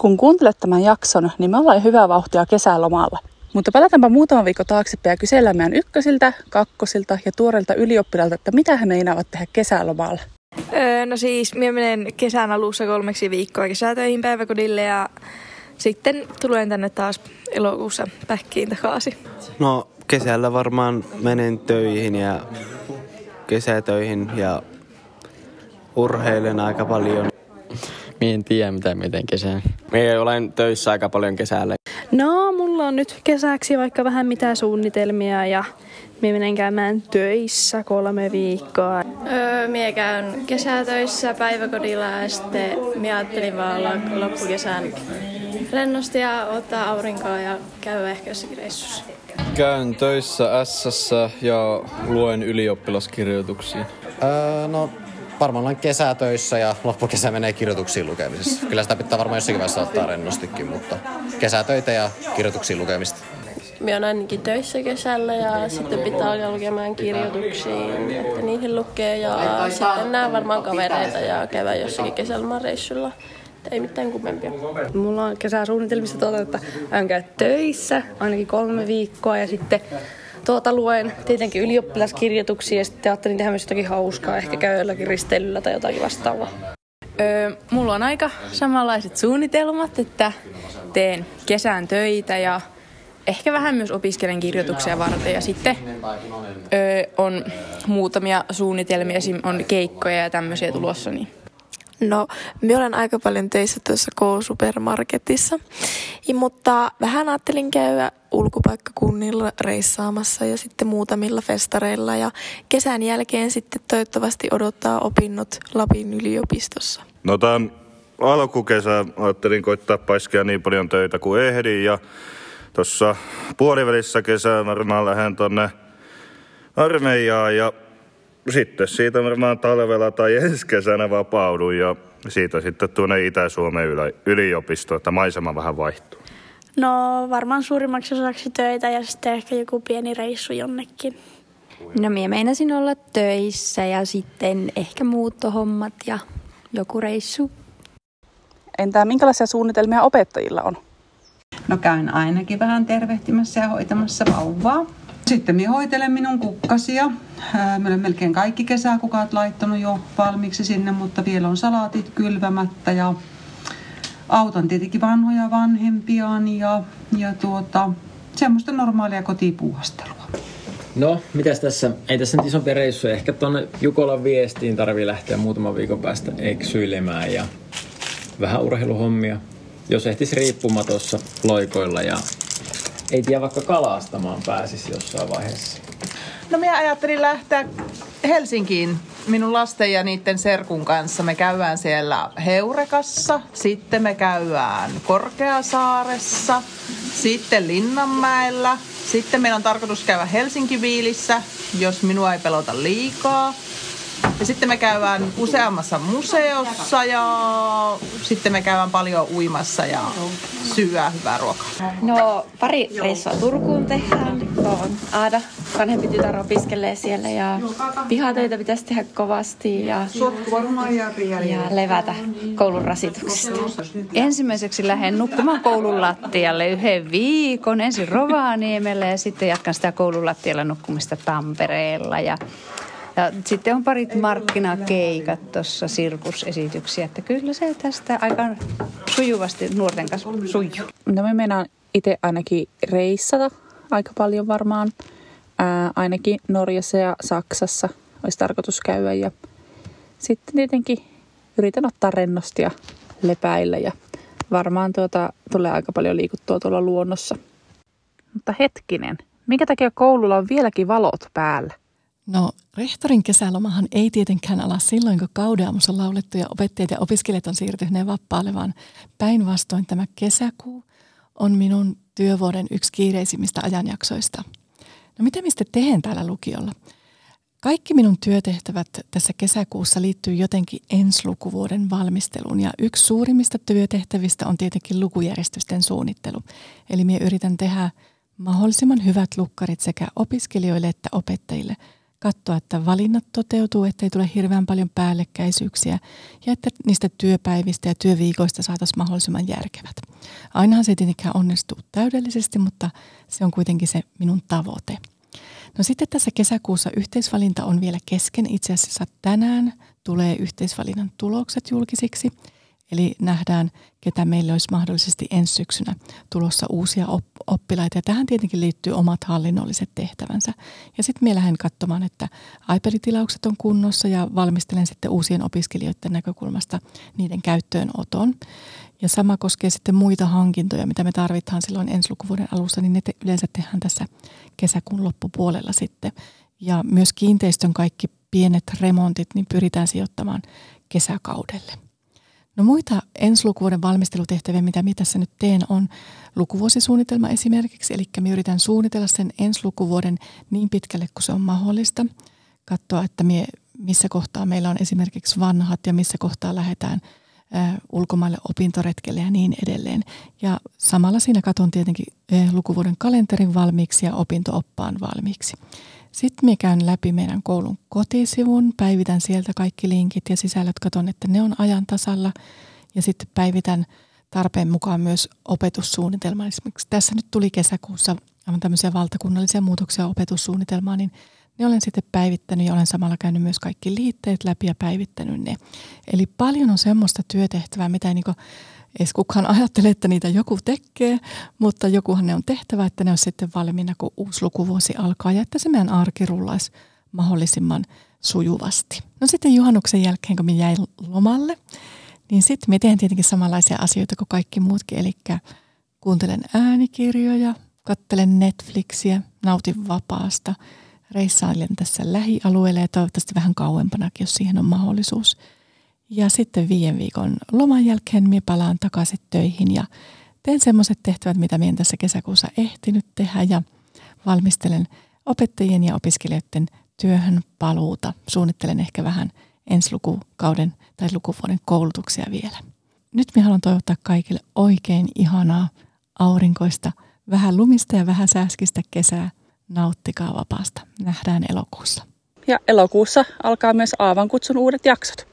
Kun kuuntelet tämän jakson, niin me ollaan hyvää vauhtia kesälomalla. Mutta palataanpa muutama viikko taaksepäin ja kysellään meidän ykkösiltä, kakkosilta ja tuoreilta ylioppilailta, että mitä he meinaavat tehdä kesälomalla. Öö, no siis, minä menen kesän alussa kolmeksi viikkoa kesätöihin päiväkodille ja sitten tulen tänne taas elokuussa päkkiin takaisin. No kesällä varmaan menen töihin ja kesätöihin ja urheilen aika paljon. Mie en tiedä, mitä miten kesään. Mie olen töissä aika paljon kesällä. No, mulla on nyt kesäksi vaikka vähän mitä suunnitelmia ja minä menen käymään töissä kolme viikkoa. Öö, mie käyn kesätöissä päiväkodilla ja sitten minä ajattelin vaan olla loppukesän rennosti ja ottaa aurinkoa ja käydä ehkä jossakin reissussa. Käyn töissä s ja luen ylioppilaskirjoituksia. Öö, no varmaan olen kesätöissä ja loppukesä menee kirjoituksiin lukemisessa. Kyllä sitä pitää varmaan jossakin vaiheessa ottaa rennostikin, mutta kesätöitä ja kirjoituksiin lukemista. Minä olen ainakin töissä kesällä ja sitten pitää alkaa lukemaan kirjoituksiin, että niihin lukee ja sitten näen varmaan kavereita ja käydä jossakin kesälomareissulla. Ei mitään kummempia. Mulla on kesäsuunnitelmissa tuota, että aion käydä töissä ainakin kolme viikkoa ja sitten tuota luen tietenkin ylioppilaskirjoituksia ja sitten ajattelin tehdä myös jotakin hauskaa, ehkä käy jollakin risteilyllä tai jotakin vastaavaa. Öö, mulla on aika samanlaiset suunnitelmat, että teen kesän töitä ja ehkä vähän myös opiskelen kirjoituksia varten. Ja sitten öö, on muutamia suunnitelmia, esim. on keikkoja ja tämmöisiä tulossa, niin No, minä olen aika paljon töissä tuossa K-supermarketissa, mutta vähän ajattelin käydä ulkopaikkakunnilla reissaamassa ja sitten muutamilla festareilla. Ja kesän jälkeen sitten toivottavasti odottaa opinnot Lapin yliopistossa. No tämän alkukesä ajattelin koittaa paiskia niin paljon töitä kuin ehdin. Ja tuossa puolivälissä kesää varmaan lähden tonne armeijaan ja sitten siitä varmaan talvella tai ensi kesänä vapaudun ja siitä sitten tuonne Itä-Suomen yliopistoon, että maisema vähän vaihtuu. No varmaan suurimmaksi osaksi töitä ja sitten ehkä joku pieni reissu jonnekin. No minä meinasin olla töissä ja sitten ehkä muuttohommat ja joku reissu. Entä minkälaisia suunnitelmia opettajilla on? No käyn ainakin vähän tervehtimässä ja hoitamassa vauvaa. Sitten minä hoitelen minun kukkasia. Mä olen melkein kaikki kesäkukat laittanut jo valmiiksi sinne, mutta vielä on salaatit kylvämättä ja autan tietenkin vanhoja vanhempiaan ja, ja tuota, semmoista normaalia kotipuuhastelua. No, mitäs tässä? Ei tässä nyt isompia reissuja. Ehkä tuonne Jukolan viestiin tarvii lähteä muutaman viikon päästä eksyilemään ja vähän urheiluhommia. Jos ehtisi riippumatossa loikoilla ja ei tiedä vaikka kalastamaan pääsisi jossain vaiheessa. No minä ajattelin lähteä Helsinkiin minun lasten ja niiden serkun kanssa. Me käydään siellä Heurekassa, sitten me käydään Korkeasaaressa, sitten Linnanmäellä. Sitten meillä on tarkoitus käydä Helsinki-viilissä, jos minua ei pelota liikaa. Ja sitten me käydään useammassa museossa ja sitten me käydään paljon uimassa ja syödä hyvää ruokaa. No pari reissua Turkuun tehdään. On Aada, vanhempi tytär opiskelee siellä ja pihatöitä pitäisi tehdä kovasti ja, ja levätä koulun rasituksesta. Ensimmäiseksi lähden nukkumaan koulun lattialle yhden viikon. Ensin Rovaniemellä ja sitten jatkan sitä koulun lattialla nukkumista Tampereella. Ja ja sitten on parit markkinakeikat tuossa sirkusesityksiä, että kyllä se tästä aika sujuvasti nuorten kanssa sujuu. No me meinaan itse ainakin reissata aika paljon varmaan. Ää, ainakin Norjassa ja Saksassa olisi tarkoitus käydä ja sitten tietenkin yritän ottaa rennosti ja lepäillä ja varmaan tuota, tulee aika paljon liikuttua tuolla luonnossa. Mutta hetkinen, minkä takia koululla on vieläkin valot päällä? No rehtorin kesälomahan ei tietenkään ala silloin, kun kaudeamussa laulettu ja opettajat ja opiskelijat on siirtyneet vappaalle, vaan päinvastoin tämä kesäkuu on minun työvuoden yksi kiireisimmistä ajanjaksoista. No mitä mistä teen täällä lukiolla? Kaikki minun työtehtävät tässä kesäkuussa liittyy jotenkin enslukuvuoden valmisteluun ja yksi suurimmista työtehtävistä on tietenkin lukujärjestysten suunnittelu. Eli minä yritän tehdä mahdollisimman hyvät lukkarit sekä opiskelijoille että opettajille – katsoa, että valinnat toteutuu, ettei tule hirveän paljon päällekkäisyyksiä ja että niistä työpäivistä ja työviikoista saataisiin mahdollisimman järkevät. Ainahan se ei tietenkään onnistu täydellisesti, mutta se on kuitenkin se minun tavoite. No sitten tässä kesäkuussa yhteisvalinta on vielä kesken. Itse asiassa tänään tulee yhteisvalinnan tulokset julkisiksi – Eli nähdään, ketä meille olisi mahdollisesti ensi syksynä tulossa uusia oppilaita. Ja tähän tietenkin liittyy omat hallinnolliset tehtävänsä. Ja sitten me lähden katsomaan, että iPad-tilaukset on kunnossa ja valmistelen sitten uusien opiskelijoiden näkökulmasta niiden käyttöönoton. Ja sama koskee sitten muita hankintoja, mitä me tarvitaan silloin ensi lukuvuoden alussa, niin ne te, yleensä tehdään tässä kesäkuun loppupuolella sitten. Ja myös kiinteistön kaikki pienet remontit niin pyritään sijoittamaan kesäkaudelle. No muita ensi lukuvuoden valmistelutehtäviä, mitä minä tässä nyt teen, on lukuvuosisuunnitelma esimerkiksi. Eli me yritän suunnitella sen ensi lukuvuoden niin pitkälle kuin se on mahdollista. Katsoa, että mie, missä kohtaa meillä on esimerkiksi vanhat ja missä kohtaa lähdetään ä, ulkomaille opintoretkelle ja niin edelleen. Ja samalla siinä katon tietenkin ä, lukuvuoden kalenterin valmiiksi ja opintooppaan valmiiksi. Sitten minä käyn läpi meidän koulun kotisivun, päivitän sieltä kaikki linkit ja sisällöt, katson, että ne on ajan tasalla. Ja sitten päivitän tarpeen mukaan myös opetussuunnitelman. Esimerkiksi tässä nyt tuli kesäkuussa aivan tämmöisiä valtakunnallisia muutoksia opetussuunnitelmaan, niin ne olen sitten päivittänyt ja olen samalla käynyt myös kaikki liitteet läpi ja päivittänyt ne. Eli paljon on semmoista työtehtävää, mitä ei niin edes kukaan ajattelee, että niitä joku tekee, mutta jokuhan ne on tehtävä, että ne on sitten valmiina, kun uusi lukuvuosi alkaa ja että se meidän arki rullaisi mahdollisimman sujuvasti. No sitten juhannuksen jälkeen, kun minä jäin lomalle, niin sitten minä teen tietenkin samanlaisia asioita kuin kaikki muutkin, eli kuuntelen äänikirjoja, kattelen Netflixiä, nautin vapaasta, reissailen tässä lähialueella ja toivottavasti vähän kauempanakin, jos siihen on mahdollisuus – ja sitten viiden viikon loman jälkeen minä palaan takaisin töihin ja teen semmoiset tehtävät, mitä minä tässä kesäkuussa ehtinyt tehdä ja valmistelen opettajien ja opiskelijoiden työhön paluuta. Suunnittelen ehkä vähän ensi lukukauden tai lukuvuoden koulutuksia vielä. Nyt minä haluan toivottaa kaikille oikein ihanaa, aurinkoista, vähän lumista ja vähän sääskistä kesää. Nauttikaa vapaasta. Nähdään elokuussa. Ja elokuussa alkaa myös Aavan kutsun uudet jaksot.